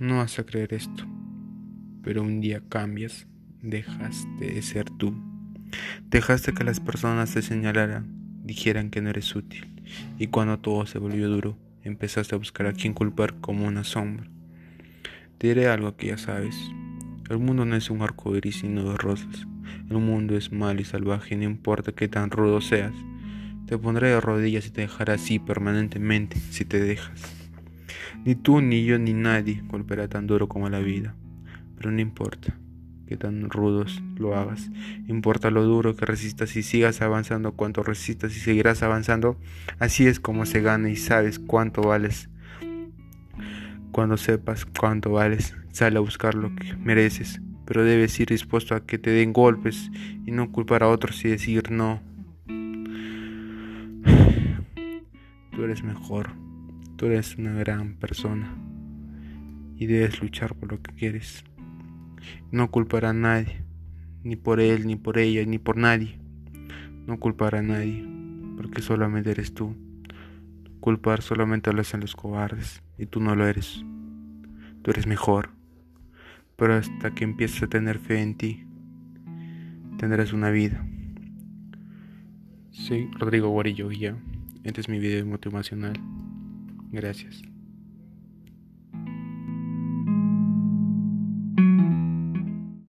No vas a creer esto, pero un día cambias, dejaste de ser tú. Dejaste que las personas te señalaran, dijeran que no eres útil, y cuando todo se volvió duro, empezaste a buscar a quien culpar como una sombra. Te diré algo que ya sabes. El mundo no es un arco iris sino de rosas. El mundo es malo y salvaje, no importa qué tan rudo seas. Te pondré de rodillas y te dejaré así permanentemente si te dejas. Ni tú, ni yo, ni nadie golpeará tan duro como la vida. Pero no importa que tan rudos lo hagas. Importa lo duro que resistas y sigas avanzando. Cuanto resistas y seguirás avanzando. Así es como se gana y sabes cuánto vales. Cuando sepas cuánto vales, sale a buscar lo que mereces. Pero debes ir dispuesto a que te den golpes y no culpar a otros y decir no. Tú eres mejor. Tú eres una gran persona y debes luchar por lo que quieres. No culpar a nadie, ni por él, ni por ella, ni por nadie. No culpar a nadie, porque solamente eres tú. Culpar solamente lo hacen los cobardes y tú no lo eres. Tú eres mejor. Pero hasta que empieces a tener fe en ti, tendrás una vida. Soy Rodrigo Guarillo Guía. Este es mi video motivacional. Gracias.